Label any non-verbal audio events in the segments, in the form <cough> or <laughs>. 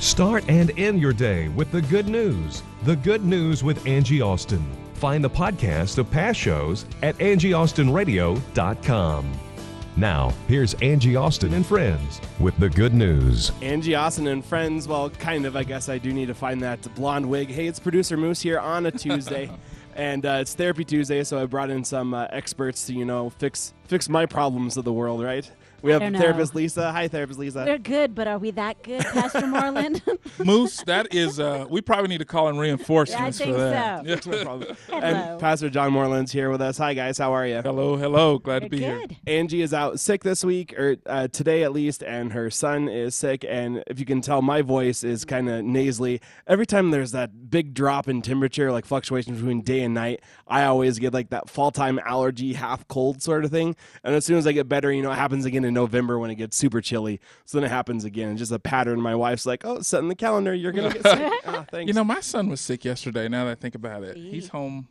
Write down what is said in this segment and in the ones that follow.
Start and end your day with the good news. The good news with Angie Austin. Find the podcast of past shows at angieaustinradio.com. Now, here's Angie Austin and friends with the good news. Angie Austin and friends. Well, kind of. I guess I do need to find that blonde wig. Hey, it's producer Moose here on a Tuesday, <laughs> and uh, it's Therapy Tuesday. So I brought in some uh, experts to you know fix fix my problems of the world. Right? We have don't therapist Lisa. Hi, therapist Lisa. We're good, but are we that good, Pastor Morlan? <laughs> Moose, that is, uh, we probably need to call in reinforcements I think for that. so. Yeah. No problem. <laughs> Hello. And Pastor John Morlan's here with us. Hi, guys. How are you? hello, hello. Glad to We're be here. good. Angie is out sick this week, or uh, today at least, and her son is sick. And if you can tell, my voice is kind of nasally. Every time there's that big drop in temperature, like fluctuation between day and night, I always get like that fall time allergy, half cold sort of thing. And as soon as I get better, you know, it happens again in November when it gets super chilly. So then it happens again. It's just a pattern. My wife's like, "Oh, set in the calendar, you're gonna get sick." oh, <laughs> thanks. You know, my son was sick yesterday. Now that I think about it, he's home.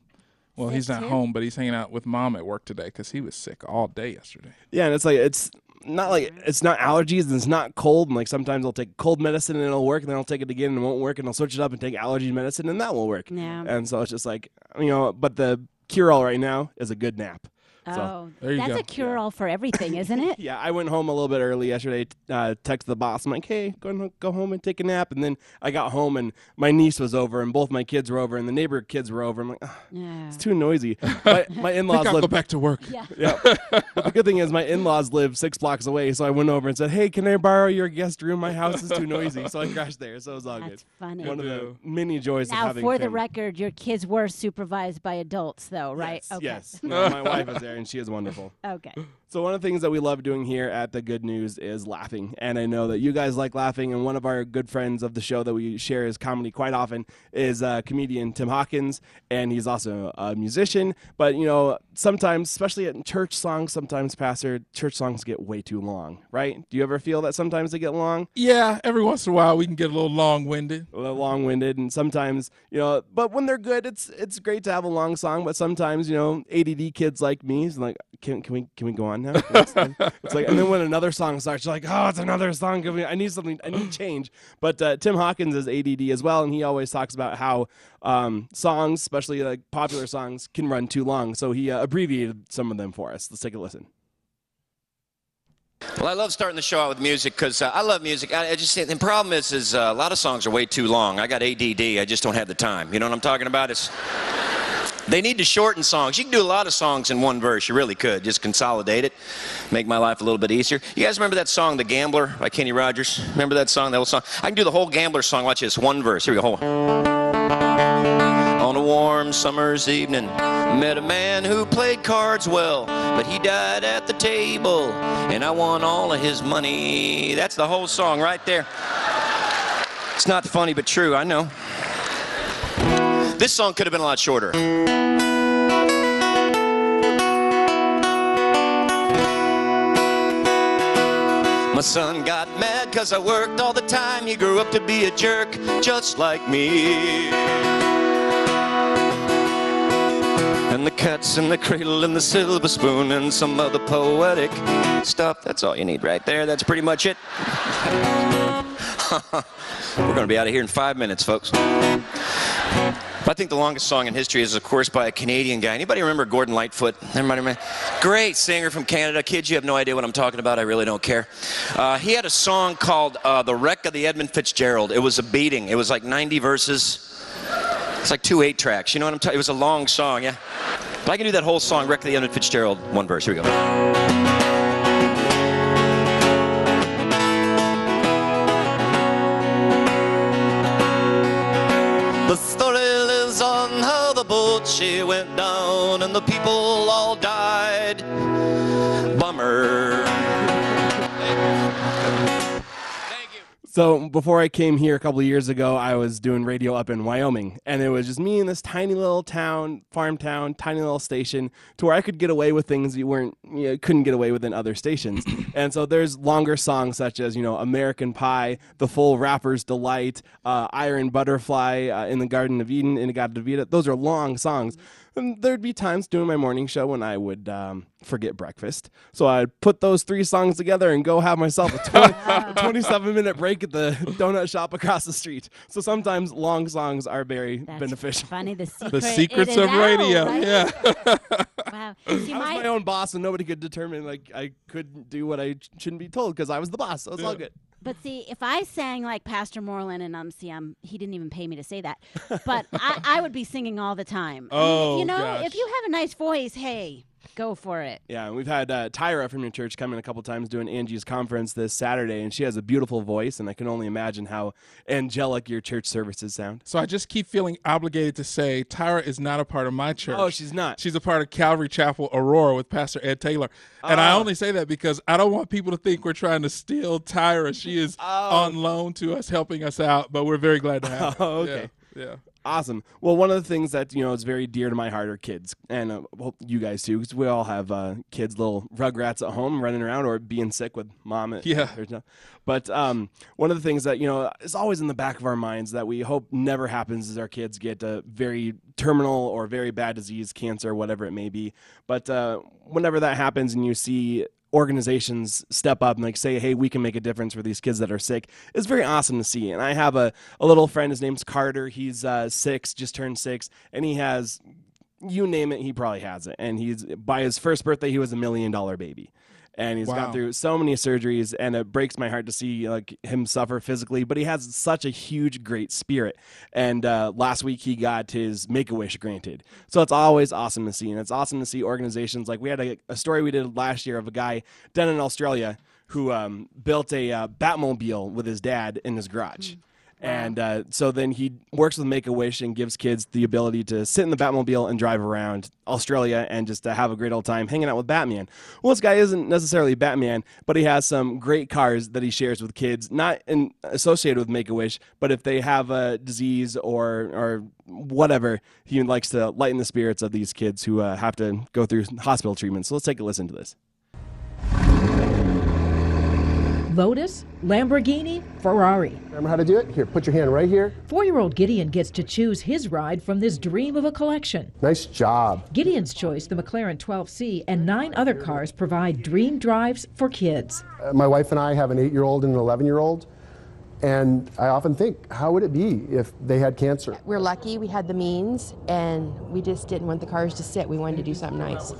Well, he's not home, but he's hanging out with mom at work today because he was sick all day yesterday. Yeah, and it's like it's not like it's not allergies and it's not cold. And like sometimes I'll take cold medicine and it'll work, and then I'll take it again and it won't work, and I'll switch it up and take allergy medicine and that will work. Yeah. And so it's just like you know, but the cure all right now is a good nap. So oh, there you that's go. a cure-all for everything, isn't it? <laughs> yeah, I went home a little bit early yesterday. Uh, texted the boss. I'm like, hey, go and go home and take a nap. And then I got home and my niece was over and both my kids were over and the neighbor kids were over. I'm like, "Ah, Yeah. it's too noisy. <laughs> my, my in-laws think I'll live go back to work. Yeah. Yeah. but the good thing is my in-laws live six blocks away, so I went over and said, "Hey, can I borrow your guest room? My house is too noisy." So I crashed there. So it was all That's good. funny. One of the many joys of Now, having for the record, your kids were supervised by adults, though, right? Yes, okay. yes. No, my wife is there, and she is wonderful. <laughs> Okay. So one of the things that we love doing here at the Good News is laughing, and I know that you guys like laughing. And one of our good friends of the show that we share his comedy quite often is uh, comedian Tim Hawkins, and he's also a musician. But you know, sometimes, especially in church songs, sometimes pastor church songs get way too long, right? Do you ever feel that sometimes they get long? Yeah, every once in a while we can get a little long-winded. a little long-winded and sometimes you know but when they're good it's it's great to have a long song but sometimes you know ADD kids like me is like can, can we can we go on now it's, <laughs> it's like and then when another song starts you're like oh it's another song Can we- I need something I need change but uh, Tim Hawkins is ADD as well and he always talks about how um, songs especially like popular songs can run too long so he uh, abbreviated some of them for us let's take a listen Well, I love starting the show out with music because uh, I love music. I, I just the problem is, is uh, a lot of songs are way too long. I got ADD. I just don't have the time. You know what I'm talking about? It's they need to shorten songs. You can do a lot of songs in one verse. You really could. Just consolidate it, make my life a little bit easier. You guys remember that song, "The Gambler" by Kenny Rogers? Remember that song? That old song. I can do the whole Gambler song. Watch this. One verse. Here we go. Hold on. On a warm summer's evening, met a man who played cards well, but he died at the table, and I won all of his money. That's the whole song right there. It's not funny, but true, I know. This song could have been a lot shorter. My son got mad cause I worked all the time. He grew up to be a jerk, just like me. And the cat's in the cradle and the silver spoon and some other poetic stuff. That's all you need right there. That's pretty much it. <laughs> We're going to be out of here in five minutes, folks. I think the longest song in history is, of course, by a Canadian guy. Anybody remember Gordon Lightfoot? Everybody remember? Great singer from Canada. Kids, you have no idea what I'm talking about. I really don't care. Uh, he had a song called uh, "The Wreck of the Edmund Fitzgerald." It was a beating. It was like 90 verses. It's like two eight tracks. You know what I'm talking? It was a long song, yeah. But I can do that whole song, "Wreck of the Edmund Fitzgerald," one verse. Here we go. She went down and the people all died. Bummer. So before I came here a couple of years ago, I was doing radio up in Wyoming, and it was just me in this tiny little town, farm town, tiny little station, to where I could get away with things you weren't, you know, couldn't get away with in other stations. <clears throat> and so there's longer songs such as you know American Pie, The Full Rapper's Delight, uh, Iron Butterfly, uh, In the Garden of Eden, In-A-Gadda-Da-Vida. Those are long songs. And there'd be times doing my morning show when I would um, forget breakfast. So I'd put those three songs together and go have myself a 20, <laughs> a 27 minute break at the donut shop across the street. So sometimes long songs are very That's beneficial. Funny the <laughs> secret. The secrets of out, radio. right? Yeah. <laughs> Wow. See, I was my, my own boss, and nobody could determine like I couldn't do what I shouldn't be told because I was the boss. So it's all good. But see, if I sang like Pastor Morlan, and um, see, um, he didn't even pay me to say that, but <laughs> I, I would be singing all the time. I mean, Oh, you know, gosh. if you have a nice voice, hey, go for it. Yeah, and we've had uh, Tyra from your church come in a couple times doing Angie's conference this Saturday, and she has a beautiful voice, and I can only imagine how angelic your church services sound. So I just keep feeling obligated to say Tyra is not a part of my church. Oh, she's not. She's a part of Calvary Chapel Aurora with Pastor Ed Taylor. And I Oh. only say that because I don't want people to think we're trying to steal Tyra. She is on loan to us, helping us out, but we're very glad to have her. <laughs> Oh, okay. Yeah. yeah. Awesome. Well, one of the things that you know is very dear to my heart are kids, and uh, well, you guys too, because we all have uh, kids, little rugrats at home running around or being sick with mom. At, Yeah. But um, one of the things that you know is always in the back of our minds that we hope never happens is our kids get a very terminal or very bad disease, cancer, whatever it may be. But uh, whenever that happens, and you see organizations step up and like say, hey, we can make a difference for these kids that are sick. It's very awesome to see. And I have a, a little friend, his name's Carter. He's uh, six, just turned six, and he has you name it, he probably has it. And he's by his first birthday, he was a million dollar baby. And he's Wow. gone through so many surgeries, and it breaks my heart to see like him suffer physically. But he has such a huge, great spirit. And uh, last week he got his Make a Wish granted, so it's always awesome to see. And it's awesome to see organizations like we had a, a story we did last year of a guy down in Australia who um, built a uh, Batmobile with his dad in his garage. And uh, so then he works with Make a Wish and gives kids the ability to sit in the Batmobile and drive around Australia and just to have a great old time hanging out with Batman. Well, this guy isn't necessarily Batman, but he has some great cars that he shares with kids, not in, associated with Make a Wish, but if they have a disease or or whatever, he likes to lighten the spirits of these kids who uh, have to go through hospital treatment. So let's take a listen to this. Lotus, Lamborghini, Ferrari. Remember how to do it? Here, put your hand right here. Four year old Gideon gets to choose his ride from this dream of a collection. Nice job. Gideon's choice, the McLaren 12C, and nine other cars provide dream drives for kids. Uh, my wife and I have an eight year old and an 11 year old. And I often think, how would it be if they had cancer? We're lucky we had the means and we just didn't want the cars to sit. We wanted to do something nice.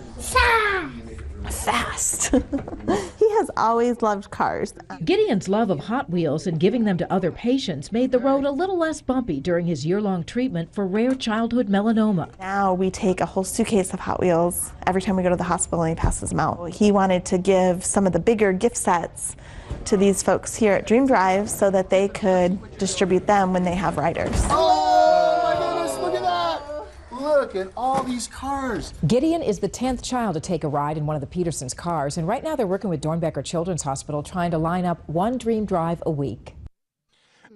fast. <laughs> he <laughs> has always loved cars. Gideon's love of Hot Wheels and giving them to other patients made the road a little less bumpy during his year long treatment for rare childhood melanoma. Now we take a whole suitcase of Hot Wheels every time we go to the hospital and he passes them out. He wanted to give some of the bigger gift sets to these folks here at Dream Drive so that they could distribute them when they have riders. Oh my goodness, look at that! Look at all these cars. Gideon is the 10th child to take a ride in one of the Petersons' cars, and right now they're working with Doernbecher Children's Hospital trying to line up one dream drive a week.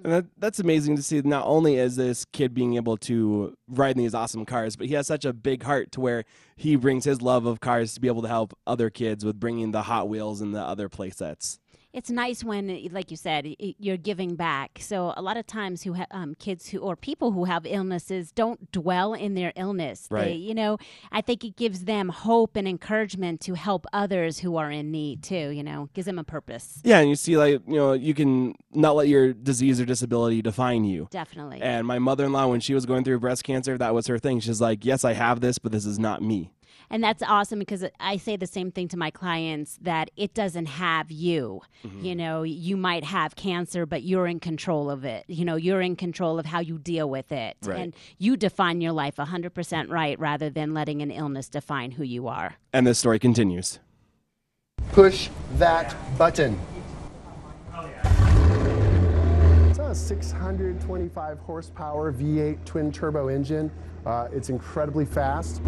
And that, that's amazing to see. Not only is this kid being able to ride in these awesome cars, but he has such a big heart to where he brings his love of cars to be able to help other kids with bringing the Hot Wheels and the other play sets. It's nice when, like you said, you're giving back. So a lot of times, who ha- um, kids who or people who have illnesses don't dwell in their illness. They, Right. you know, I think it gives them hope and encouragement to help others who are in need too. You know, gives them a purpose. Yeah, and you see, like, you know, you can not let your disease or disability define you. Definitely. And my mother in law, when she was going through breast cancer, that was her thing. She's like, yes, I have this, but this is not me. And that's awesome because I say the same thing to my clients that it doesn't have you. Mm-hmm. You know, you might have cancer, but you're in control of it. You know, you're in control of how you deal with it. Right. And you define your life 100% right rather than letting an illness define who you are. And this story continues. Push that button. It's a 625 horsepower V8 twin turbo engine. Uh, it's incredibly fast.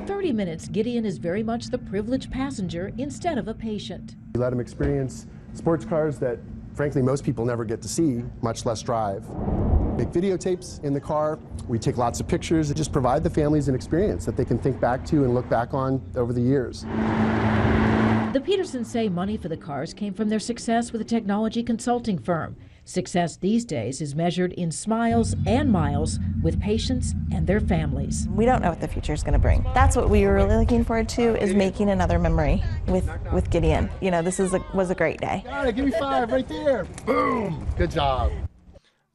For 30 minutes, Gideon is very much the privileged passenger instead of a patient. We let him experience Sports cars that, frankly, most people never get to see, much less drive. Make videotapes in the car. We take lots of pictures and just provide the families an experience that they can think back to and look back on over the years. The Petersons say money for the cars came from their success with a technology consulting firm. Success these days is measured in smiles and miles with patients and their families. We don't know what the future is going to bring. That's what we were really looking forward to is making another memory with with Gideon. You know, this is a, was a great day. Got it, give me five right there. Boom. Good job.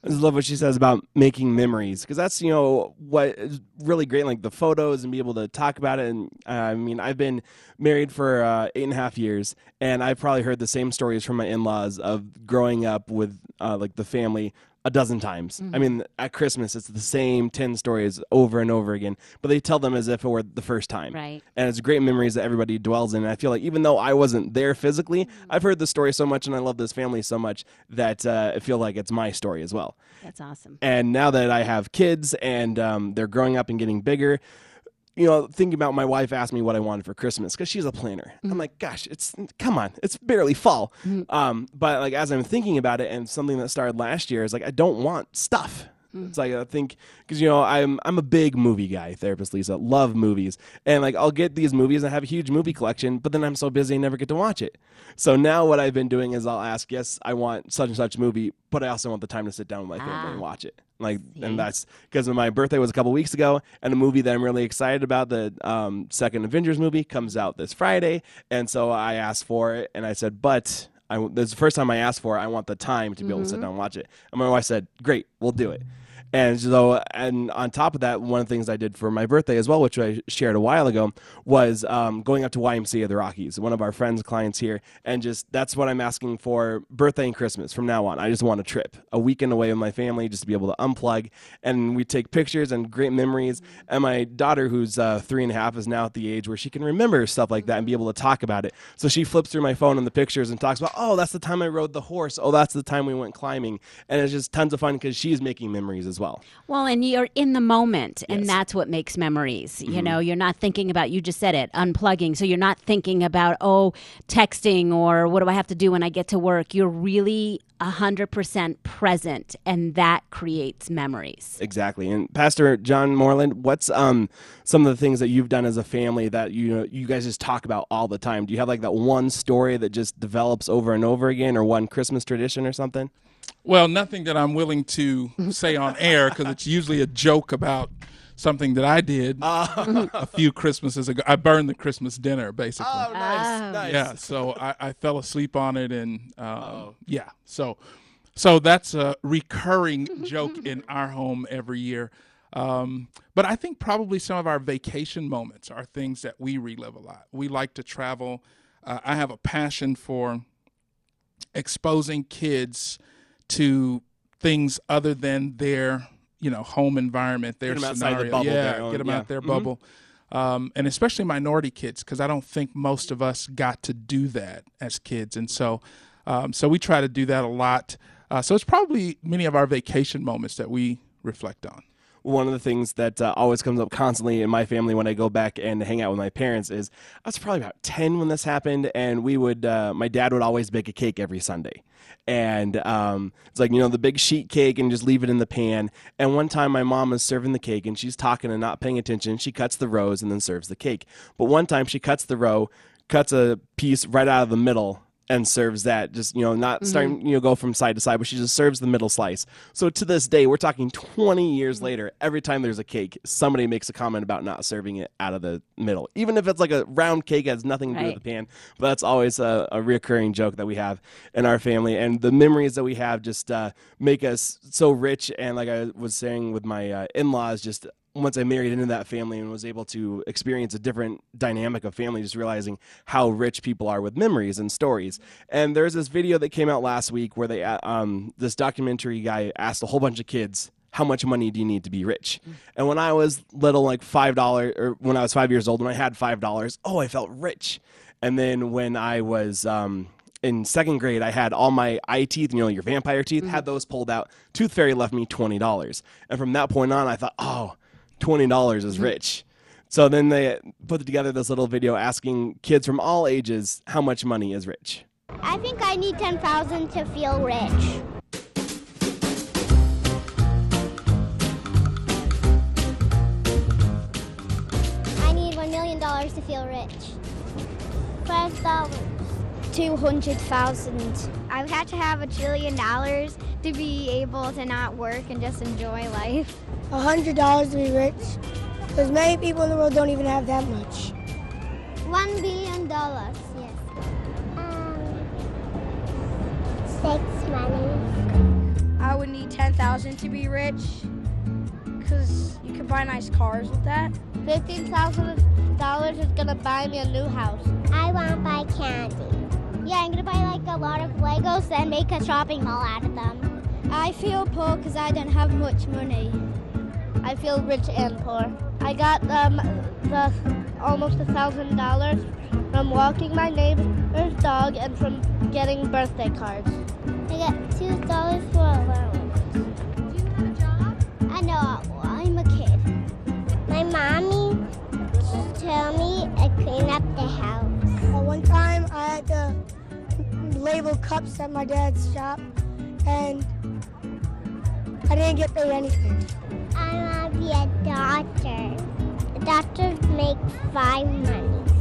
I just love what she says about making memories because that's you know what is really great, like the photos and be able to talk about it. And uh, I mean, I've been married for uh, eight and a half years, and I've probably heard the same stories from my in-laws of growing up with uh, like the family a dozen times. I mean, at Christmas, it's the same 10 stories over and over again, but they tell them as if it were the first time. Right. And it's great memories that everybody dwells in. And I feel like even though I wasn't there physically, I've heard the story so much and I love this family so much that uh, I feel like it's my story as well. That's awesome. And now that I have kids and um, they're growing up and getting bigger, you know, thinking about my wife asked me what I wanted for Christmas because she's a planner. I'm mm-hmm. like, gosh, it's come on, it's barely fall. Mm-hmm. Um, but like as I'm thinking about it, and something that started last year is like I don't want stuff. Mm. It's like I think because you know I'm I'm a big movie guy, therapist Lisa, love movies, and like I'll get these movies and have a huge movie collection, but then I'm so busy I never get to watch it. So now what I've been doing is I'll ask, yes, I want such and such movie, but I also want the time to sit down with my family and ah. watch it. Like, and that's because my birthday was a couple weeks ago, and a movie that I'm really excited about, the um, second Avengers movie, comes out this Friday, and so I asked for it, and I said, but. I, this is the first time I asked for it. I want the time to be able to sit down and watch it. And my wife said, "Great, we'll do it." And so, and on top of that, one of the things I did for my birthday as well, which I shared a while ago, was um, going up to YMCA of the Rockies, one of our friends' clients here, and just that's what I'm asking for birthday and Christmas from now on. I just want a trip, a weekend away with my family, just to be able to unplug, and we take pictures and great memories. And my daughter, who's uh, three and a half, is now at the age where she can remember stuff like that and be able to talk about it. So she flips through my phone and the pictures and talks about, oh, that's the time I rode the horse. Oh, that's the time we went climbing, and it's just tons of fun because she's making memories as well. Well, and you're in the moment, and Yes. that's what makes memories. You Mhm. know, you're not thinking about, you just said it, unplugging. So you're not thinking about, oh, texting or what do I have to do when I get to work. You're really 100% present, and that creates memories. Exactly. And Pastor John Morlan, what's um some of the things that you've done as a family that you know you guys just talk about all the time? Do you have like that one story that just develops over and over again, or one Christmas tradition or something? Well, nothing that I'm willing to <laughs> say on air because it's usually a joke about something that I did <laughs> a few Christmases ago. I burned the Christmas dinner, basically. Oh, nice, Oh. nice. Yeah, so I, I fell asleep on it, and um, yeah, so so that's a recurring joke in <laughs> our home every year. Um, but I think probably some of our vacation moments are things that we relive a lot. We like to travel. Uh, I have a passion for exposing kids to things other than their you know home environment, their Get 'em outside the scenario. bubble, yeah, own- get them yeah. out their Mhm. bubble, um, and especially minority kids because I don't think most of us got to do that as kids, and so um, so we try to do that a lot. Uh, so it's probably many of our vacation moments that we reflect on. One of the things that uh, always comes up constantly in my family when I go back and hang out with my parents is I was probably about 10 when this happened, and we would, uh, my dad would always bake a cake every Sunday. And um, it's like, you know, the big sheet cake and just leave it in the pan. And one time my mom is serving the cake and she's talking and not paying attention. She cuts the rows and then serves the cake. But one time she cuts the row, cuts a piece right out of the middle and serves that just you know not starting you know go from side to side but she just serves the middle slice. So to this day we're talking 20 years later every time there's a cake somebody makes a comment about not serving it out of the middle. Even if it's like a round cake has nothing to do Right. with the pan but that's always a, a reoccurring joke that we have in our family. And the memories that we have just uh, make us so rich. And like i was saying with my uh, in-laws just once I married into that family and was able to experience a different dynamic of family, just realizing how rich people are with memories and stories. And there's this video that came out last week where they, uh, um, this documentary guy asked a whole bunch of kids, how much money do you need to be rich? And when I was little, like five dollars, or when I was five years old, when I had five dollars, oh, I felt rich. And then when I was um, in second grade, I had all my eye teeth, you know, your vampire teeth, had those pulled out. Tooth Fairy left me twenty dollars, and from that point on, I thought, oh, twenty dollars is mm-hmm. rich. So then they put together this little video asking kids from all ages how much money is rich. I think I need 10,000 to feel rich. I need $1 million to feel rich. Five dollars. 200,000. I would have to have a trillion dollars to be able to not work and just enjoy life. A hundred dollars to be rich, because many people in the world don't even have that much. One billion dollars, yes. Um, six money. I would need 10,000 to be rich because you can buy nice cars with that. Fifteen thousand dollars is gonna buy me a new house. I want to buy candy. Yeah, I'm gonna buy like a lot of Legos and make a shopping mall out of them. I feel poor because I don't have much money. I feel rich and poor. I got um, the almost a thousand dollars from walking my neighbor's dog and from getting birthday cards. I got two dollars for allowance. Do you have a job? I know. I'm a kid. My mommy told me to clean up the house. Uh, one time I had to label cups at my dad's shop, and I didn't get paid anything. I want to be a doctor. Doctors make five monies.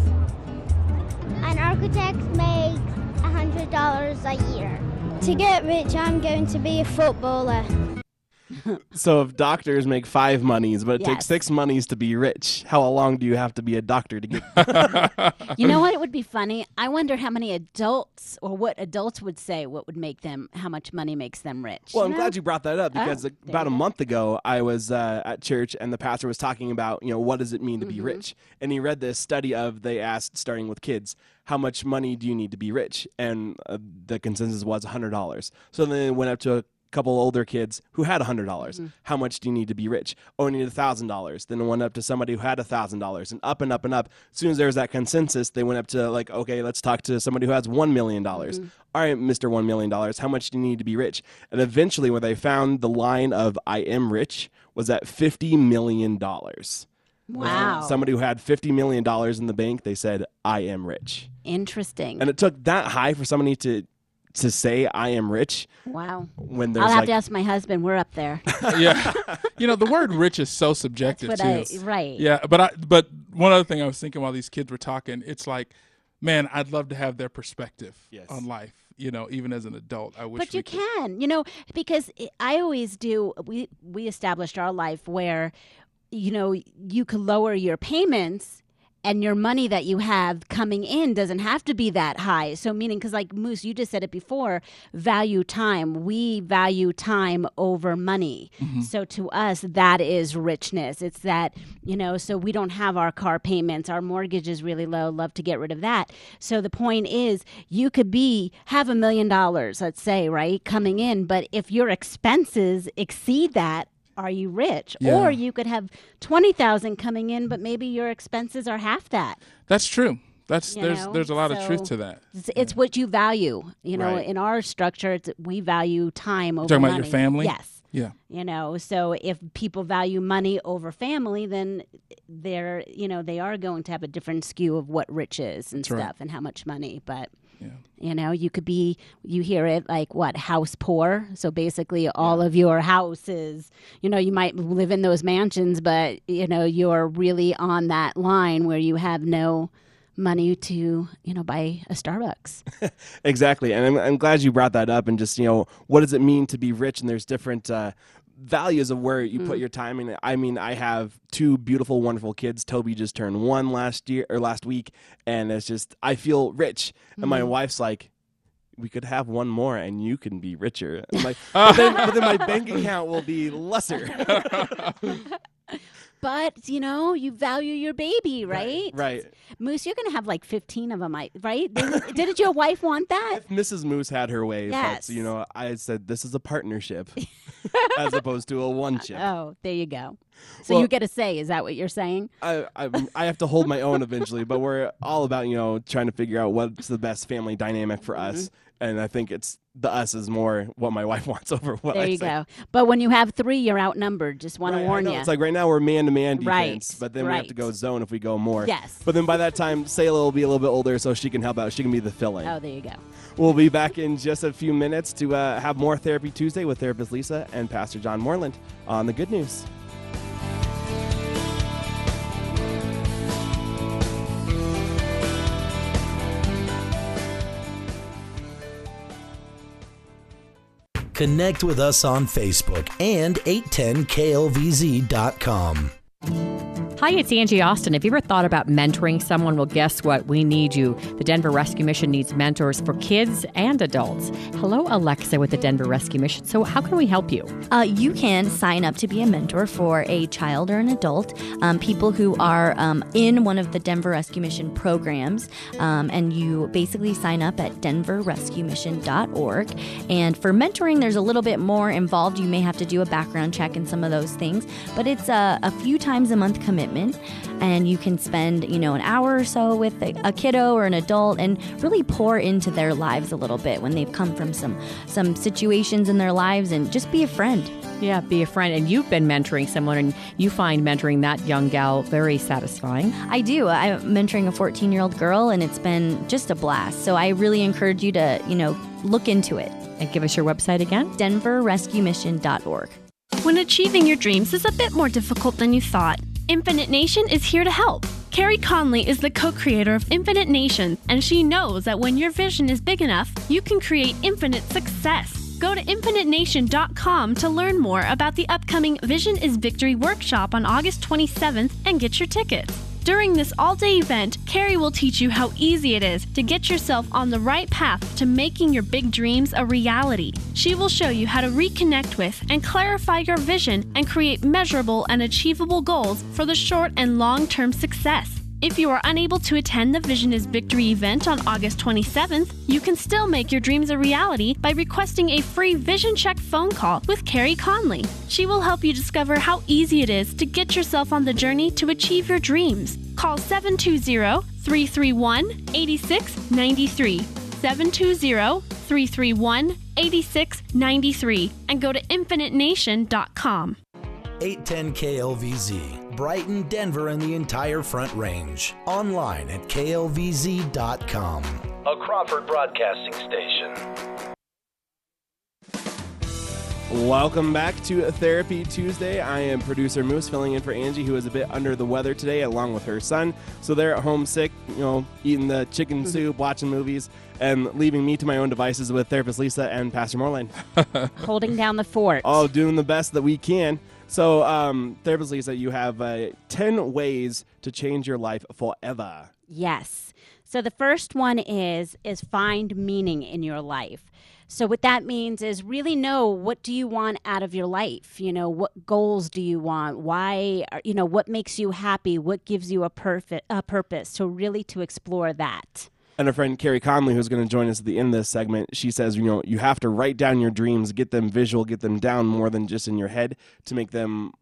An architect makes a hundred dollars a year. To get rich, I'm going to be a footballer. So if doctors make five monies, but it takes six monies to be rich, how long do you have to be a doctor to get? <laughs> You know what? It would be funny. I wonder how many adults or what adults would say what would make them how much money makes them rich. Well, I'm know? glad you brought that up Oh, because there about a month ago, I was uh, at church and the pastor was talking about, you know, what does it mean to be Mm-hmm. rich? And he read this study of, they asked, starting with kids, how much money do you need to be rich? And uh, the consensus was $100. So then it went up to a couple older kids who had 100. dollars Mm-hmm. How much do you need to be rich? Oh, I need $1,000. Then it went up to somebody who had $1,000 and up and up and up. As soon as there was that consensus, they went up to like, okay, let's talk to somebody who has $1 million. Mm-hmm. All right, Mr. $1 million, how much do you need to be rich? And eventually, where they found the line of I am rich was at $50 million. Wow. Somebody who had $50 million in the bank, they said, I am rich. Interesting. And it took that high for somebody to to say I am rich wow. when there's I'll have like to ask my husband. We're up there. <laughs> yeah. <laughs> You know, the word rich is so subjective too. I- right. Yeah, but I but one other thing I was thinking while these kids were talking, it's like, man, I'd love to have their perspective Yes. on life. You know, even as an adult, I wish. but you could- can you know because i- i always do we we established our life where you know you could lower your payments and your money that you have coming in doesn't have to be that high. So meaning because like moose you just said it before value time. We value time over money. Mm-hmm. So to us that is richness. It's that you know so we don't have our car payments. Our mortgage is really low. Love to get rid of that. So the point is you could be have a million dollars let's say right coming in. But if your expenses exceed that are you rich Yeah. or you could have 20,000 coming in but maybe your expenses are half that That's true. That's you there's know? there's a lot of truth to that. it's, it's what you value you know Right. in our structure it's, we value time over talking about your family? yes Yeah. you know so if people value money over family then they're you know they are going to have a different skew of what rich is and That's right. stuff and how much money but Yeah. you know you could be you hear it like what house poor so basically all of your houses, you know you might live in those mansions but you know you're really on that line where you have no money to you know buy a starbucks <laughs> exactly. And I'm, I'm glad you brought that up and just, you know, what does it mean to be rich? And there's different uh, values of where you put mm. your time. And I mean, I have two beautiful, wonderful kids. Toby just turned one last year or last week. And it's just, I feel rich. And my mm. wife's like, we could have one more and you can be richer. I'm like, <laughs> but, then, but then my bank account will be lesser. <laughs> <laughs> but you know you value your baby right right. moose you're gonna have like 15 of them right didn't, <laughs> didn't your wife want that If Mrs. Moose had her way, Yes. but you know, I said this is a partnership <laughs> as opposed to a one chip. oh there you go so Well- you get a say is that what you're saying I, I I have to hold my own eventually, but we're all about you know trying to figure out what's the best family dynamic for us. and I think it's the us is more what my wife <laughs> wants over what There I you say. go. But when you have three, you're outnumbered. Just want to Right, I warn you. It's like right now we're man to man defense, Right, but then we have to go zone if we go more. Yes. But then by that time, Sayla will be a little bit older, so she can help out. She can be the fill-in. oh, there you go. We'll be back in just a few minutes to uh, have more Therapy Tuesday with therapist Lisa and Pastor John Morlan on the Good News. Connect with us on Facebook and 810klvz.com. Hi, it's Angie Austin. Have you ever thought about mentoring someone? Well, guess what? We need you. The Denver Rescue Mission needs mentors for kids and adults. Hello, Alexa with the Denver Rescue Mission. So, how can we help you? Uh, you can sign up to be a mentor for a child or an adult, um, people who are um, in one of the Denver Rescue Mission programs. Um, and you basically sign up at denverrescuemission.org. And for mentoring, there's a little bit more involved. You may have to do a background check and some of those things, but it's a, a few times a month commitment. And you can spend, you know, an hour or so with a, a kiddo or an adult and really pour into their lives a little bit when they've come from some some situations in their lives and just be a friend. Yeah, be a friend. And you've been mentoring someone, and you find mentoring that young gal very satisfying. I do. I'm mentoring a 14 year old girl, and it's been just a blast. So I really encourage you to, you know, look into it. And give us your website again denverrescuemission.org. When achieving your dreams is a bit more difficult than you thought, Infinite Nation is here to help. Carey Conley is the co creator of Infinite Nation, and she knows that when your vision is big enough, you can create infinite success. Go to infinitenation.com to learn more about the upcoming Vision is Victory workshop on August 27th and get your tickets. During this all day event, Carey will teach you how easy it is to get yourself on the right path to making your big dreams a reality. She will show you how to reconnect with and clarify your vision and create measurable and achievable goals for the short and long term success. If you are unable to attend the Vision is Victory event on August 27th, you can still make your dreams a reality by requesting a free Vision Check phone call with Carey Conley. She will help you discover how easy it is to get yourself on the journey to achieve your dreams. Call 720 331 8693. 720 331 8693 and go to infinitenation.com. 810 KLVZ, Brighton, Denver, and the entire Front Range. Online at klvz.com. A Crawford Broadcasting Station. Welcome back to Therapy Tuesday. I am producer Moose filling in for Angie, who is a bit under the weather today, along with her son. So they're at home sick, you know, eating the chicken mhm. soup, watching movies, and leaving me to my own devices with therapist Lisa and Pastor Morlan. <laughs> Holding down the fort. all doing the best that we can. So, um, therapist Lisa, you have uh, 10 ways to change your life forever. Yes. So the first one is is find meaning in your life. So what that means is really know what do you want out of your life? You know, what goals do you want? Why are- you know, what makes you happy? What gives you a perfect a purpose? So really to explore that. And our friend Carey Conley, who's going to join us at the end of this segment, she says, you know, you have to write down your dreams, get them visual, get them down more than just in your head to make them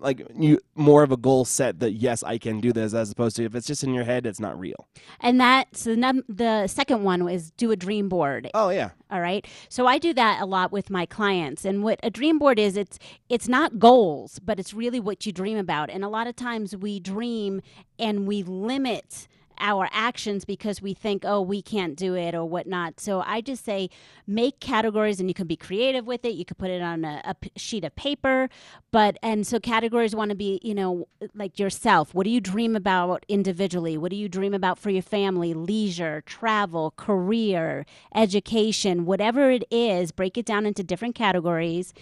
like you more of a goal set that yes, I can do this, as opposed to if it's just in your head, it's not real. And that's the, num- the second one is do a dream board. Oh yeah. All right. So I do that a lot with my clients. And what a dream board is, it's it's not goals, but it's really what you dream about. And a lot of times we dream and we limit our actions because we think, oh, we can't do it or whatnot. So I just say make categories and you can be creative with it. You could put it on a sheet of paper. But, and so categories want to be, you know, like yourself. What do you dream about individually? What do you dream about for your family? Leisure, travel, career, education, whatever it is, break it down into different categories.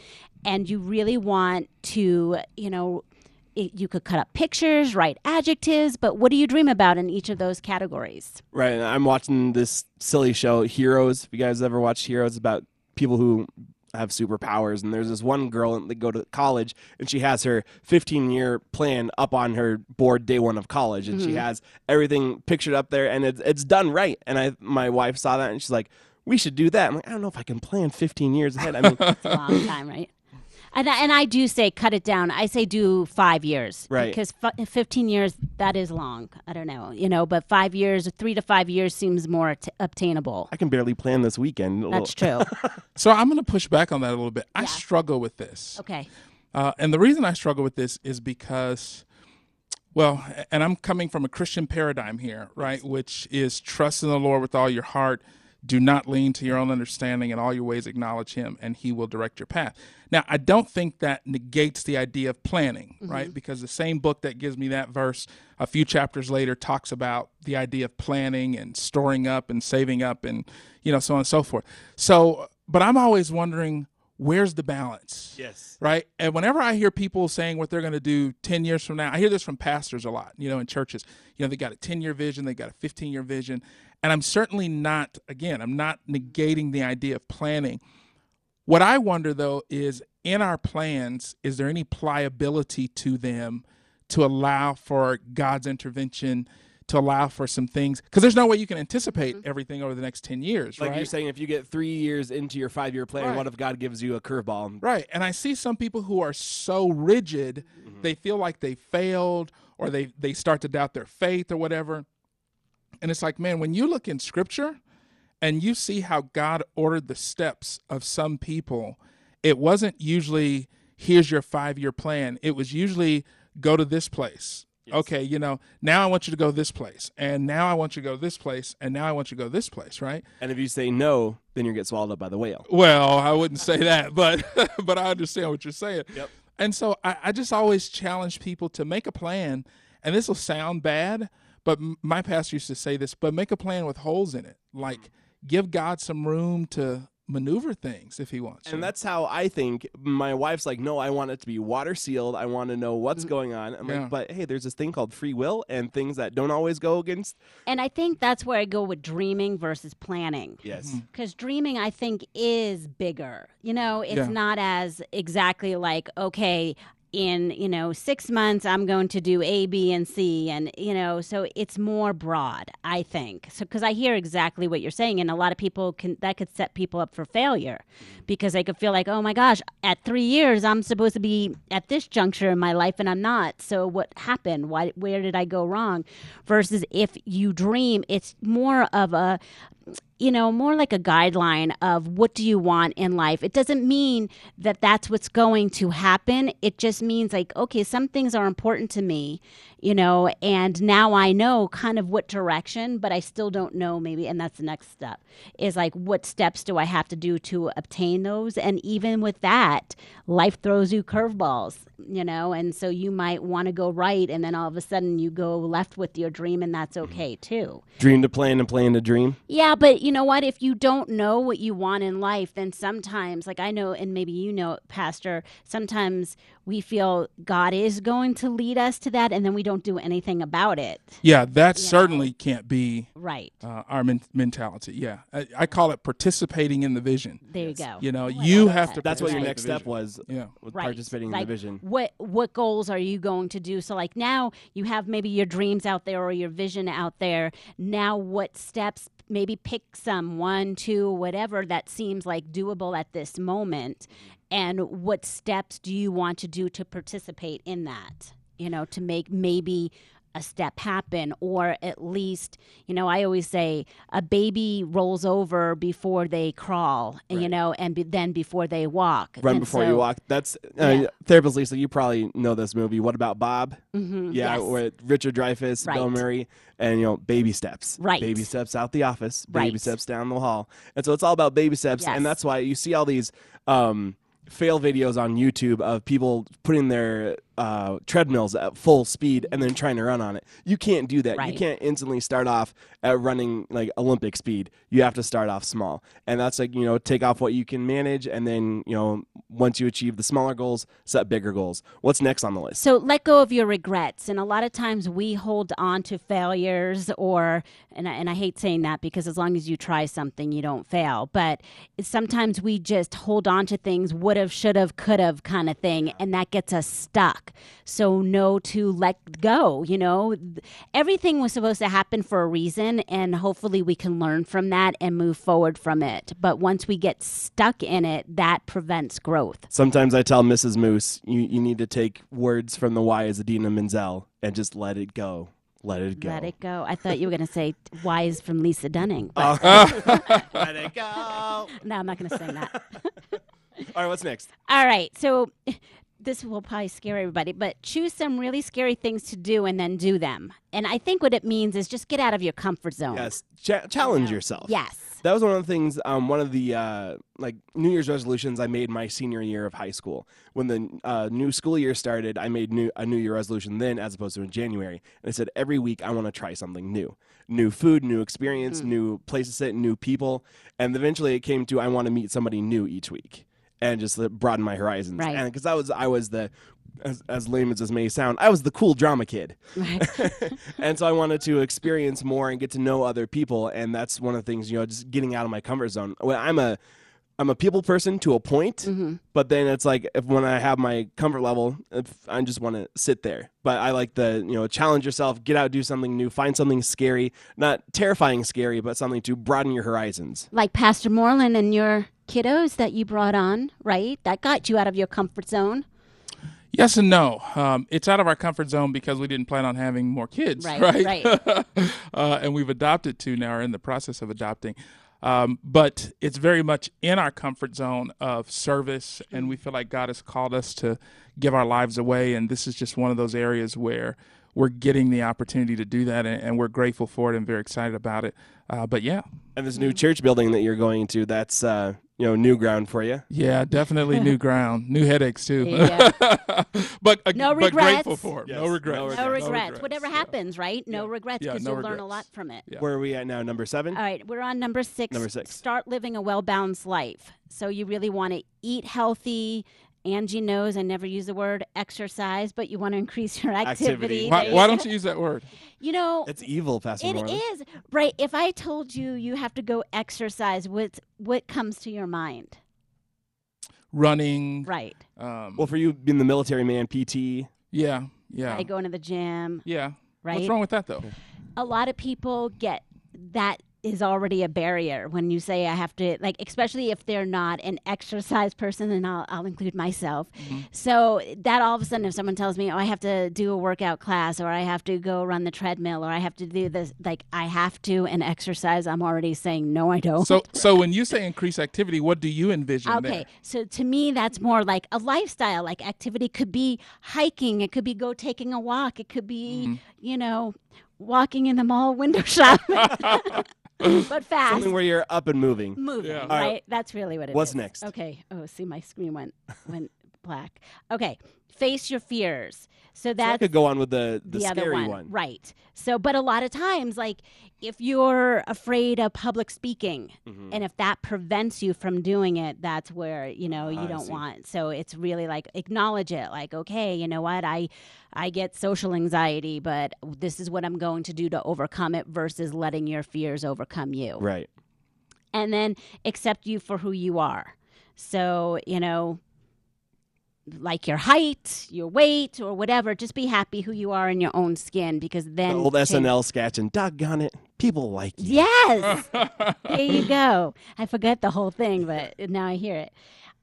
And you really want to, you know, it, you could cut up pictures, write adjectives, but what do you dream about in each of those categories? Right. And I'm watching this silly show, Heroes. If you guys ever watched Heroes, about people who have superpowers. And there's this one girl that go to college, and she has her 15 year plan up on her board day one of college, and she Mm-hmm. Mhm. has everything pictured up there, and it's it's done right. And I my wife saw that, and she's like, "We should do that." I'm like, "I don't know if I can plan 15 years ahead." I mean, <laughs> It's a long time, right? And I, and I do say cut it down. I say do five years, Right. Because f- fifteen years that is long. I don't know, you know, but five years, three to five years seems more at- obtainable. I can barely plan this weekend. That's true. <laughs> So I'm going to push back on that a little bit. I struggle with this. Okay. Uh, and the reason I struggle with this is because, well, and I'm coming from a Christian paradigm here, right? Which is trust in the Lord with all your heart. Do not lean to your own understanding. In all your ways, acknowledge Him, and He will direct your path. Now, I don't think that negates the idea of planning, mm-hmm. right? Because the same book that gives me that verse a few chapters later talks about the idea of planning and storing up and saving up and, you know, so on and so forth. So, but I'm always wondering where's the balance? Yes. Right. And whenever I hear people saying what they're going to do 10 years from now, I hear this from pastors a lot, you know, in churches. You know, they got a 10 year vision, they got a 15 year vision. And I'm certainly not, again, I'm not negating the idea of planning. What I wonder though is in our plans, is there any pliability to them to allow for God's intervention? To allow for some things, because there's no way you can anticipate mm-hmm. everything over the next 10 years, Like right? you're saying, if you get three years into your five year plan, Right. what if God gives you a curveball? Right. And I see some people who are so rigid, mm-hmm. they feel like they failed or they, they start to doubt their faith or whatever. And it's like, man, when you look in scripture and you see how God ordered the steps of some people, it wasn't usually, here's your five year plan. It was usually, go to this place. Okay, you know, now I want you to go this place, and now I want you to go this place, and now I want you to go this place, right? And if you say no, then you get swallowed up by the whale. Well, I wouldn't say that, <laughs> but but I understand what you're saying. Yep. And so I, I just always challenge people to make a plan, and this will sound bad, but my pastor used to say this, but make a plan with holes in it. Like give God some room to maneuver things if he wants. And that's how I think. My wife's like, no, I want it to be water sealed. I want to know what's going on. I'm Yeah. like, but hey, there's this thing called free will and things that don't always go against. And I think that's where I go with dreaming versus planning. Yes. Mm-hmm. Because dreaming, I think, is bigger. You know, it's Yeah. not as exactly like, okay, in, you know, six months, I'm going to do A, B, and C. And, you know, so it's more broad, I think. So, because I hear exactly what you're saying. And a lot of people can, that could set people up for failure because they could feel like, oh my gosh, at three years, I'm supposed to be at this juncture in my life and I'm not. So what happened? Why, where did I go wrong? Versus if you dream, it's more of a, you know, more like a guideline of what do you want in life. It doesn't mean that that's what's going to happen. It just means like, okay, some things are important to me, you know, and now I know kind of what direction, but I still don't know maybe, and that's the next step is like, what steps do I have to do to obtain those? And even with that, life throws you curveballs, you know, and so you might want to go right, and then all of a sudden you go left with your dream, and that's mm-hmm. okay too. Dream to plan and plan to dream. Yeah, but you know what? If you don't know what you want in life, then sometimes, like I know, and maybe you know, Pastor, sometimes we feel God is going to lead us to that, and then we don't do anything about it. Yeah, that certainly can't be Right. uh, our men- mentality. Yeah, I, I call it participating in the vision. There you go. You know, Oh, I you have that. to. That's what your next step was. Yeah. with Right. participating like, in the vision. What what goals are you going to do? So like now you have maybe your dreams out there or your vision out there. Now what steps maybe pick some one, two, whatever that seems like doable at this moment and what steps do you want to do to participate in that? You know, to make maybe a step happen or at least you know i always say a baby rolls over before they crawl you know and be, then before they walk Run And before you walk. That's uh, Yeah. therapist Lisa. You probably know this movie. What about Bob? Mhm, Yeah, yes. with Richard Dreyfuss, Bill Murray, and you know, baby steps. Right. Baby steps out the office. Baby Right. steps down the hall. And so it's all about baby steps, Yes. and that's why you see all these um, fail videos on YouTube of people putting their uh, treadmills at full speed and then trying to run on it. You can't do that. You can't instantly start off at running like Olympic speed. You have to start off small, and that's like you know take off what you can manage, and then you know once you achieve the smaller goals, set bigger goals. What's next on the list? So let go of your regrets. And a lot of times we hold on to failures or and I, and I hate saying that because as long as you try something you don't fail, but sometimes we just hold on to things would have, should have, could have kind of thing and that gets us stuck. Stuck. So no to let go. You know, everything was supposed to happen for a reason, and hopefully we can learn from that and move forward from it. But once we get stuck in it, that prevents growth. Sometimes I tell Mrs. Moose, you, you need to take words from the wise Idina Menzel and just let it go. Let it go. Let it go. I thought you were going to say "Wise" from Lisa Duning. But oh. <laughs> Let it go. no, I'm not going to sing that. <laughs> All right, what's next? All right. So this will probably scare everybody, but choose some really scary things to do and then do them. And I think what it means is just get out of your comfort zone. Yes, cha- challenge yourself. Yes. That was one of the things. Um, one of the uh, like New Year's resolutions I made my senior year of high school. When the uh, new school year started, I made new a New Year resolution then, as opposed to in January. And I said every week I want to try something new, new food, new experience, new place to sit, new people. And eventually it came to I want to meet somebody new each week, and just broaden my horizons. Right. And because I was I was the as, as lame as this may sound, I was the cool drama kid. Right. <laughs> and so I wanted to experience more and get to know other people, and that's one of the things, you know, just getting out of my comfort zone. Well, I'm a I'm a people person to a point, Mm-hmm. but then it's like if when I have my comfort level, if I just want to sit there. But I like the you know challenge yourself, get out, do something new, find something scary, not terrifying scary, but something to broaden your horizons. Like Pastor Morlan and your kiddos that you brought on, right? That got you out of your comfort zone. Yes and no. Um, it's out of our comfort zone because we didn't plan on having more kids, Right, <laughs> right? right. <laughs> uh, and we've adopted two now, are in the process of adopting. Um, but it's very much in our comfort zone of service, and we feel like God has called us to give our lives away. And this is just one of those areas where we're getting the opportunity to do that, and, and we're grateful for it and very excited about it. Uh, but yeah, And this new church building that you're going to, that's uh, you know new ground for you. yeah, definitely new <laughs> ground, new headaches too. Yeah. <laughs> but uh, No but grateful regrets. for it. Yes, no regrets. no No regrets. Whatever happens, right? No regrets Yeah, because no you'll learn a lot from it. Where are we at now? Number seven. All right, we're on number six. Number six. Start living a well balanced life. So you really want to eat healthy. Angie knows I never use the word exercise, but you want to <laughs> increase your activity. Why, why don't you use that word? <laughs> You know, It's evil, Pastor it Morlan. is right. If I told you you have to go exercise, what what comes to your mind? Running. Right. Um, Well, for you being the military man, PT. yeah, yeah, I going to the gym. yeah. Right. What's wrong with that though? a lot of people get that is already a barrier when you say I have to like especially if they're not an exercise person and I'll, I'll include myself. So that all of a sudden if someone tells me oh I have to do a workout class or I have to go run the treadmill or I have to do this like I have to and exercise I'm already saying no I don't. So, so when you say increase activity, what do you envision Okay, there? so to me, that's more like a lifestyle. Like activity could be hiking, it could be go taking a walk, it could be, Mm-hmm. you know, walking in the mall window <laughs> shopping, <laughs> <laughs> but fast. Something where you're up and moving. Moving, All right? right. That's really what it is. What's next? Okay. Oh, see, my screen went went <laughs> black. Okay, face your fears. So So could go on with the the, the, other scary one. right? So, but a lot of times, like if you're afraid of public speaking, Mm-hmm. and if that prevents you from doing it, that's where you know you I don't see. want. So it's really like acknowledge it. Like, okay, you know what, I I get social anxiety, but this is what I'm going to do to overcome it. Versus letting your fears overcome you Right. and then accept you for who you are. So, you know, like your height, your weight, or whatever, just be happy who you are in your own skin because The then. old change- SNL sketch and doggone it, people like you. Yes. <laughs> there you go. I forget the whole thing, but now I hear it.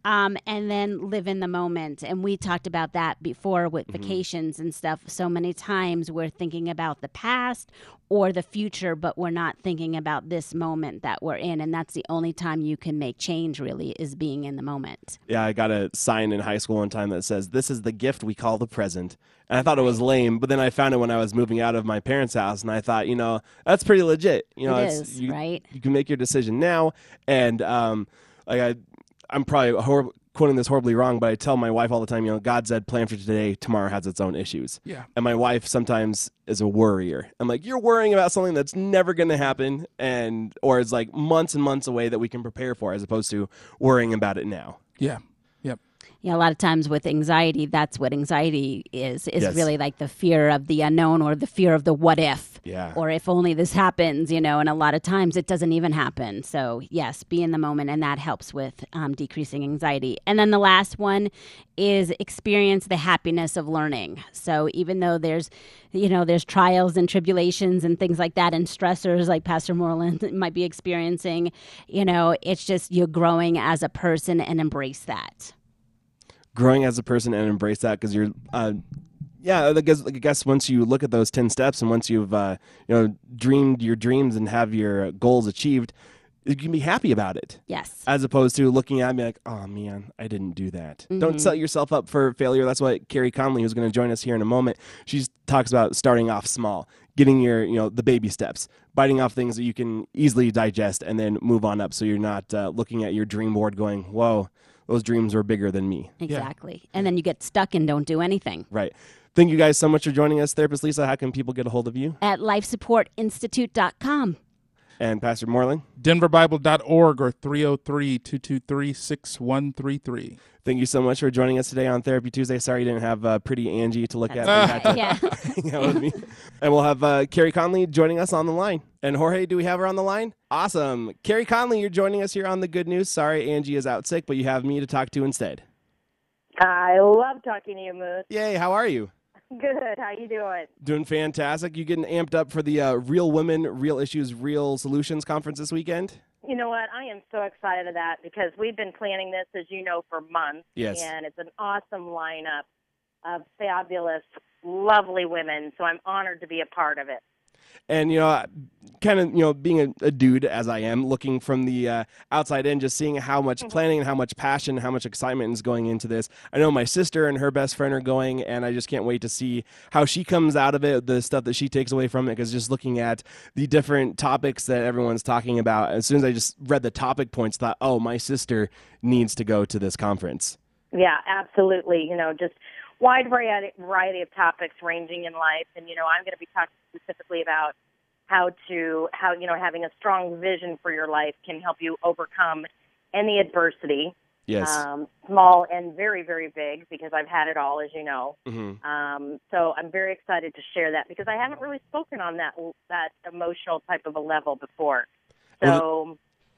Um, and then live in the moment. And we talked about that before with vacations and stuff. So many times we're thinking about the past or the future, but we're not thinking about this moment that we're in. And that's the only time you can make change, really, is being in the moment. Yeah, I got a sign in high school one time that says, This is the gift we call the present. And I thought it was lame, but then I found it when I was moving out of my parents' house, and I thought, you know, that's pretty legit. You know, It it's, is, you, right? You can make your decision now. And um, like I, I'm probably hor- quoting this horribly wrong, but I tell my wife all the time, you know, God said, plan for today, tomorrow has its own issues. Yeah. And my wife sometimes is a worrier. I'm like, you're worrying about something that's never going to happen, and or is like months and months away that we can prepare for, as opposed to worrying about it now. Yeah. Yeah, a lot of times with anxiety, that's what anxiety is. Is Yes. really like the fear of the unknown or the fear of the what if. Yeah. Or if only this happens, you know, and a lot of times it doesn't even happen. So, yes, be in the moment, and that helps with um, decreasing anxiety. And then the last one is experience the happiness of learning. So, even though there's, you know, there's trials and tribulations and things like that, and stressors like Pastor Morlan <laughs> might be experiencing, you know, it's just you're growing as a person and embrace that. Growing as a person and embrace that because you're uh, yeah I guess, I guess once you look at those 10 steps and once you've uh, you know dreamed your dreams and have your goals achieved you can be happy about it Yes. as opposed to looking at me like oh man i didn't do that don't Mhm. set yourself up for failure that's what Carey Conley who's going to join us here in a moment she talks about starting off small getting your you know the baby steps biting off things that you can easily digest and then move on up so you're not uh, looking at your dream board going whoa those dreams were bigger than me Exactly. And then you get stuck and don't do anything. Right. Thank you guys so much for joining us, Therapist Lisa. How can people get a hold of you? At lifesupportinstitute.com. And Pastor Morlan? denverbible.org or 303-223-6133. Thank you so much for joining us today on Therapy Tuesday. Sorry you didn't have uh, pretty Angie to look at. but you had to <laughs> Yeah. <laughs> hang out with me. And we'll have uh, Carey Conley joining us on the line. And Jorge, do we have her on the line? Awesome. Carey Conley, you're joining us here on the Good News. Sorry Angie is out sick, but you have me to talk to instead. I love talking to you, Moose. Yay, how are you? Good. How you doing? Doing fantastic. You getting amped up for the uh, Real Women, Real Issues, Real Solutions conference this weekend? You know what? I am so excited of that because we've been planning this, as you know, for months. Yes. And it's an awesome lineup of fabulous, lovely women. So I'm honored to be a part of it. And you know kind of you know being a, a dude as i am looking from the uh, outside in just seeing how much planning and how much passion how much excitement is going into this. I know my sister and her best friend are going and i just can't wait to see how she comes out of it the stuff that she takes away from it because just looking at the different topics that everyone's talking about as soon as i just read the topic points thought oh my sister needs to go to this conference. Yeah, absolutely. You know, just wide variety, variety of topics ranging in life. And, you know, I'm going to be talking specifically about how to, how, you know, having a strong vision for your life can help you overcome any adversity. Yes. Um, small and very, very big, because I've had it all, as you know. Mhm. Um, so I'm very excited to share that because I haven't really spoken on that that emotional type of a level before. So Well,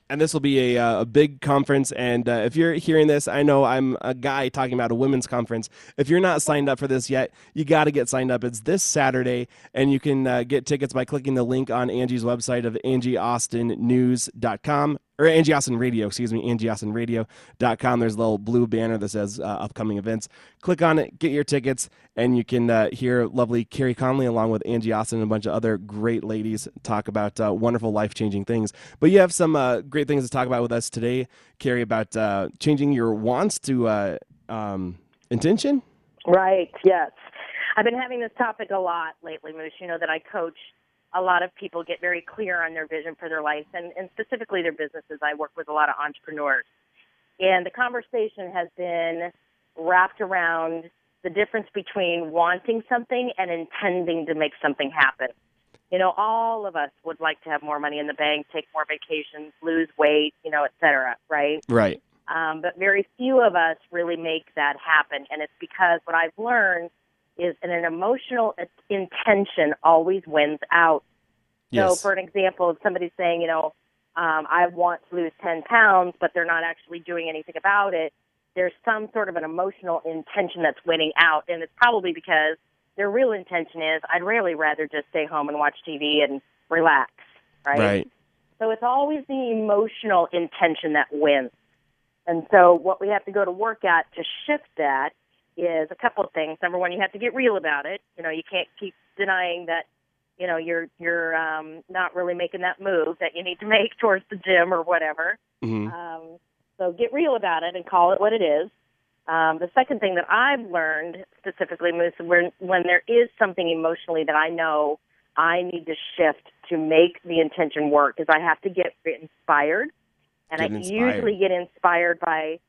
and this will be a, uh, a big conference. And uh, if you're hearing this, I know I'm a guy talking about a women's conference. If you're not signed up for this yet, you got to get signed up. It's this Saturday, and you can uh, get tickets by clicking the link on Angie's website of angieaustinnews.com or Angie Austin Radio, excuse me, angieaustinradio.com. There's a little blue banner that says uh, upcoming events. Click on it, get your tickets, and you can uh, hear lovely Carey Conley along with Angie Austin and a bunch of other great ladies talk about uh, wonderful, life changing things. But you have some uh, great things to talk about with us today, Carey, about uh, changing your wants to uh, um, intention. Right, yes. I've been having this topic a lot lately, Moose. You know that I coach a lot of people get very clear on their vision for their life and, and specifically their businesses. I work with a lot of entrepreneurs. And the conversation has been wrapped around the difference between wanting something and intending to make something happen. You know, all of us would like to have more money in the bank, take more vacations, lose weight, you know, et cetera, right? Right. um, but very few of us really make that happen. And it's because what I've learned is that an emotional intention always wins out. So, Yes. for an example, if somebody's saying, you know, um, I want to lose 10 pounds, but they're not actually doing anything about it, there's some sort of an emotional intention that's winning out. And it's probably because their real intention is, I'd really rather just stay home and watch TV and relax, right? Right. So it's always the emotional intention that wins. And so what we have to go to work at to shift that is a couple of things. Number one, you have to get real about it. You know, you can't keep denying that, you know, you're you're um, not really making that move that you need to <laughs> make towards the gym or whatever. Mhm. Um, so get real about it and call it what it is. Um, the second thing that I've learned specifically, Moose, when when there is something emotionally that I know I need to shift to make the intention work, is I have to get inspired, and Get I usually get inspired by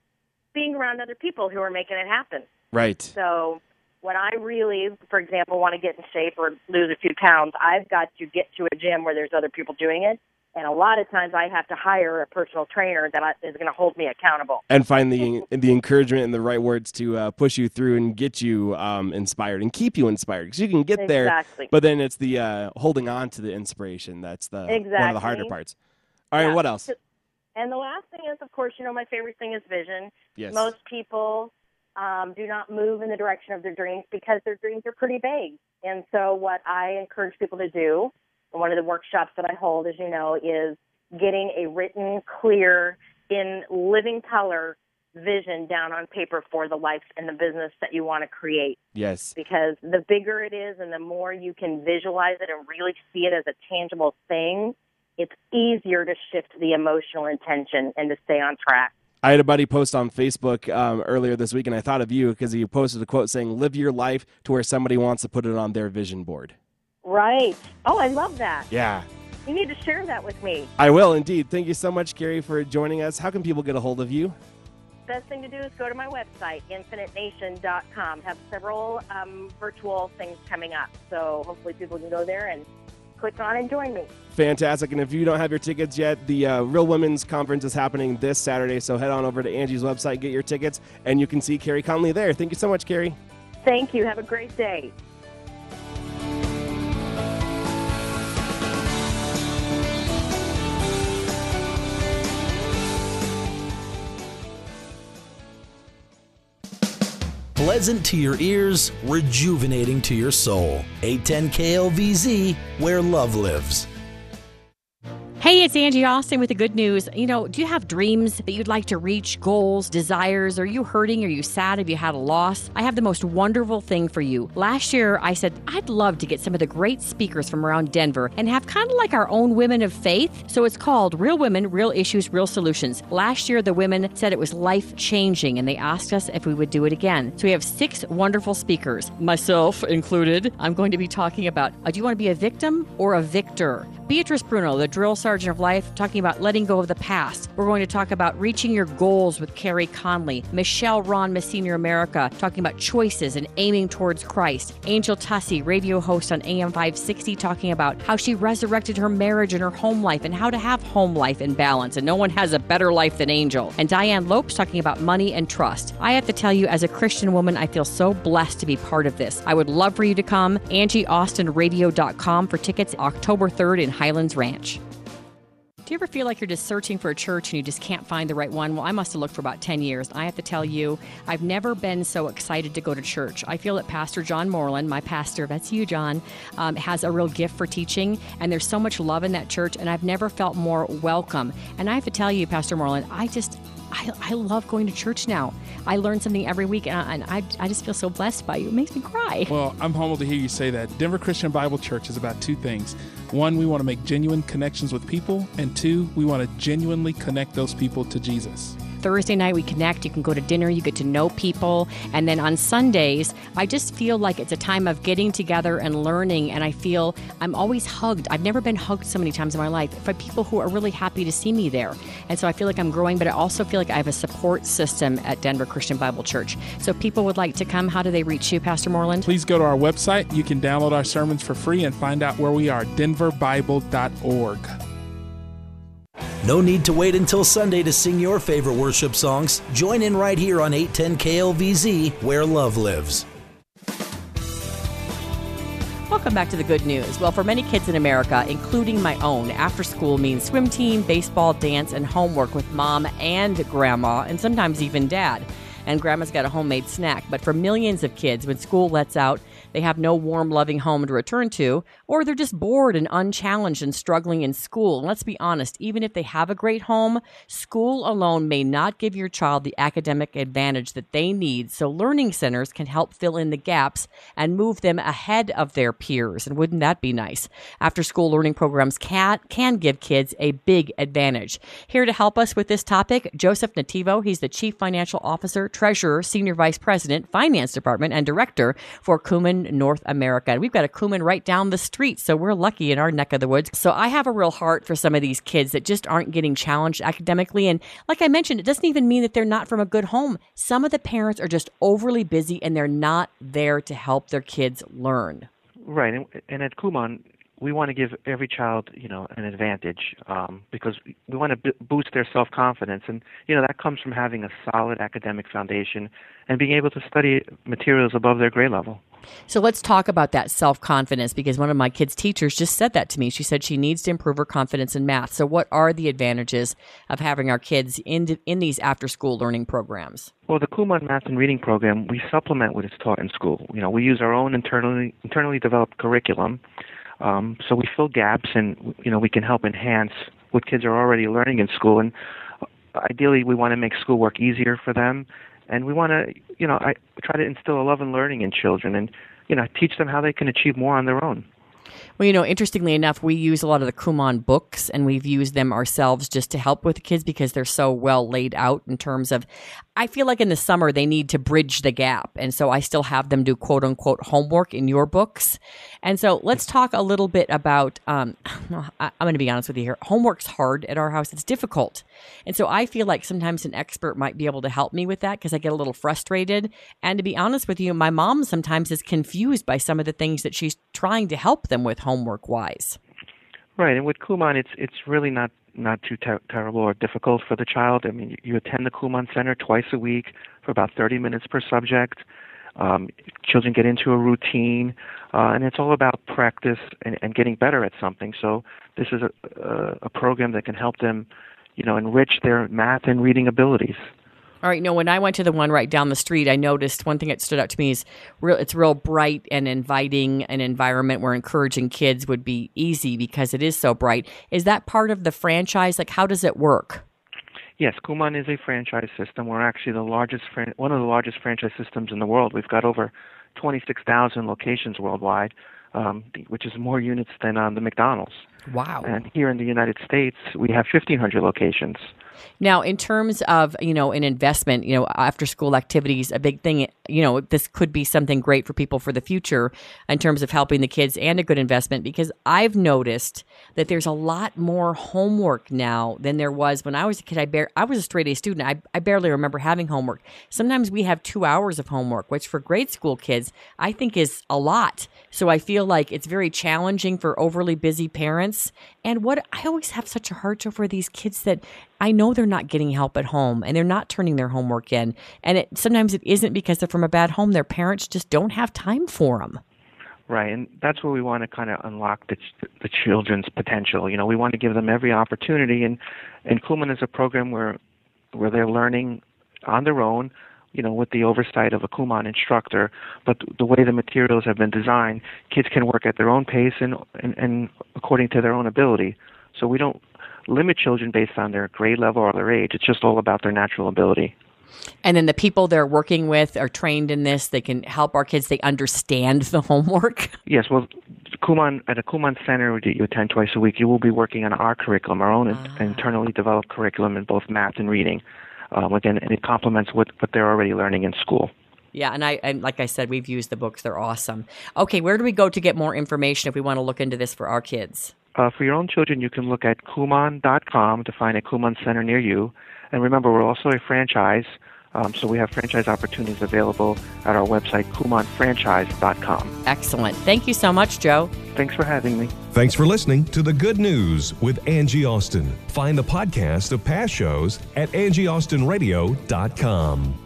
being around other people who are making it happen. Right. So when I really, for example, want to get in shape or lose a few pounds, I've got to get to a gym where there's other people doing it And a lot of times I have to hire a personal trainer that is going to hold me accountable. and find the the encouragement and the right words to uh, push you through and get you um, inspired and keep you inspired because you can get there but then it's the uh, holding on to the inspiration that's the one of the harder parts all right Yeah. what else And the last thing is, of course, you know, my favorite thing is vision. Yes. Most people um, do not move in the direction of their dreams because their dreams are pretty vague. And so, what I encourage people to do, and one of the workshops that I hold, as you know, is getting a written, clear, in living color vision down on paper for the life and the business that you want to create yes because the bigger it is and the more you can visualize it and really see it as a tangible thing, it's easier to shift the emotional intention and to stay on track. I had a buddy post on Facebook um, earlier this week, and I thought of you because he posted a quote saying, "Live your life to where somebody wants to put it on their vision board." Right. Oh, I love that. Yeah, You need to share that with me. I will indeed. Thank you so much, Carey, for joining us. How can people get a hold of you? Best thing to do is go to my website, infinitenation.com. Have several um, virtual things coming up. So hopefully people can go there and click on and join me. Fantastic. And if you don't have your tickets yet, the uh, Real Women's Conference is happening this Saturday. So head on over to Angie's website, get your tickets, and you can see Carey Conley there. Thank you so much, Carey. Thank you. Have a great day. Pleasant to your ears, rejuvenating to your soul. 810 KLVZ, where love lives. Hey, it's Angie Austin with the good news. You know, do you have dreams that you'd like to reach, goals, desires? Are you hurting? Are you sad? Have you had a loss? I have the most wonderful thing for you. Last year, I said I'd love to get some of the great speakers from around Denver and have kind of like our own women of faith. So it's called Real Women, Real Issues, Real Solutions. Last year, the women said it was life changing and they asked us if we would do it again. So we have six wonderful speakers, myself included. I'm going to be talking about uh, do you want to be a victim or a victor? Beatrice Bruno, the drill sergeant of life, talking about letting go of the past. We're going to talk about reaching your goals with Carey Conley. Michelle Ron, Miss Senior America, talking about choices and aiming towards Christ. Angel Tussey, radio host on AM 560, talking about how she resurrected her marriage and her home life and how to have home life in balance. And no one has a better life than Angel. And Diane Lopes talking about money and trust. I have to tell you, as a Christian woman, I feel so blessed to be part of this. I would love for you to come. AngieAustinRadio.com for tickets October 3rd in Highlands Ranch. Do you ever feel like you're just searching for a church and you just can't find the right one? Well, I must have looked for about 10 years. I have to tell you, I've never been so excited to go to church. I feel that Pastor John Morlan, my pastor, that's you, John, um, has a real gift for teaching, and there's so much love in that church, and I've never felt more welcome. And I have to tell you, Pastor Morlan, I just. I, I love going to church now. I learn something every week, and I, and I, I just feel so blessed by you. It makes me cry. Well, I'm humbled to hear you say that. Denver Christian Bible Church is about two things. One, we want to make genuine connections with people, and two, we want to genuinely connect those people to Jesus. Thursday night we connect. You can go to dinner, you get to know people. And then on Sundays, I just feel like it's a time of getting together and learning. And I feel I'm always hugged. I've never been hugged so many times in my life by people who are really happy to see me there. And so I feel like I'm growing, but I also feel like I have a support system at Denver Christian Bible Church. So if people would like to come, how do they reach you, Pastor Morlan? Please go to our website. You can download our sermons for free and find out where we are denverbible.org. No need to wait until Sunday to sing your favorite worship songs. Join in right here on 810 KLVZ, where love lives. Welcome back to the good news. Well, for many kids in America, including my own, after school means swim team, baseball, dance, and homework with mom and grandma, and sometimes even dad. And grandma's got a homemade snack. But for millions of kids, when school lets out, they have no warm, loving home to return to, or they're just bored and unchallenged and struggling in school. And let's be honest, even if they have a great home, school alone may not give your child the academic advantage that they need. So, learning centers can help fill in the gaps and move them ahead of their peers. And wouldn't that be nice? After school learning programs can, can give kids a big advantage. Here to help us with this topic, Joseph Native. He's the Chief Financial Officer, Treasurer, Senior Vice President, Finance Department, and Director for North America. And we've got a Kumon right down the street, so we're lucky in our neck of the woods. So I have a real heart for some of these kids that just aren't getting challenged academically. And like I mentioned, it doesn't even mean that they're not from a good home. Some of the parents are just overly busy and they're not there to help their kids learn. Right, and, and at Kumon, we want to give every child, you know, an advantage um, because we want to b- boost their self-confidence, and you know that comes from having a solid academic foundation and being able to study materials above their grade level. So let's talk about that self confidence because one of my kids' teachers just said that to me. She said she needs to improve her confidence in math. So, what are the advantages of having our kids in in these after school learning programs? Well, the Kumon Math and Reading program we supplement what is taught in school. You know, we use our own internally internally developed curriculum, um, so we fill gaps and you know we can help enhance what kids are already learning in school. And uh, ideally, we want to make schoolwork easier for them and we want to you know i try to instill a love and learning in children and you know teach them how they can achieve more on their own well, you know, interestingly enough, we use a lot of the Kumon books and we've used them ourselves just to help with the kids because they're so well laid out in terms of, I feel like in the summer they need to bridge the gap. And so I still have them do quote unquote homework in your books. And so let's talk a little bit about, um, <sighs> I'm going to be honest with you here. Homework's hard at our house. It's difficult. And so I feel like sometimes an expert might be able to help me with that because I get a little frustrated. And to be honest with you, my mom sometimes is confused by some of the things that she's trying to help them with homework wise. Right, and with Kumon, it's it's really not not too ter- terrible or difficult for the child. I mean, you attend the Kumon Center twice a week for about 30 minutes per subject. Um, children get into a routine, uh, and it's all about practice and, and getting better at something. So this is a, a, a program that can help them, you know, enrich their math and reading abilities. All right. No, when I went to the one right down the street, I noticed one thing that stood out to me is real. It's real bright and inviting an environment where encouraging kids would be easy because it is so bright. Is that part of the franchise? Like, how does it work? Yes, Kumon is a franchise system. We're actually the largest, fran- one of the largest franchise systems in the world. We've got over 26,000 locations worldwide, um, which is more units than um, the McDonald's. Wow. And here in the United States, we have 1,500 locations. Now, in terms of you know an investment, you know after school activities, a big thing. You know this could be something great for people for the future in terms of helping the kids and a good investment because I've noticed that there's a lot more homework now than there was when I was a kid. I bar- I was a straight A student. I, I barely remember having homework. Sometimes we have two hours of homework, which for grade school kids I think is a lot. So I feel like it's very challenging for overly busy parents. And what I always have such a heart over these kids that I know they're not getting help at home and they're not turning their homework in. And it, sometimes it isn't because they're from a bad home. Their parents just don't have time for them. Right, and that's where we want to kind of unlock the the children's potential. You know, we want to give them every opportunity, and and Kumon is a program where where they're learning on their own. You know, with the oversight of a Kumon instructor, but the way the materials have been designed, kids can work at their own pace and and, and according to their own ability. So we don't limit children based on their grade level or their age. It's just all about their natural ability. And then the people they're working with are trained in this. They can help our kids. They understand the homework. <laughs> Yes, well, Kumon at a Kumon center that you attend twice a week, you will be working on our curriculum, our own ah. internally developed curriculum in both math and reading. Um, again, and it complements what, what they're already learning in school. Yeah, and I and like I said, we've used the books; they're awesome. Okay, where do we go to get more information if we want to look into this for our kids? Uh, for your own children, you can look at Kumon.com to find a Kumon center near you. And remember, we're also a franchise, um, so we have franchise opportunities available at our website, KumonFranchise.com. Excellent. Thank you so much, Joe. Thanks for having me. Thanks for listening to The Good News with Angie Austin. Find the podcast of past shows at AngieAustinRadio.com.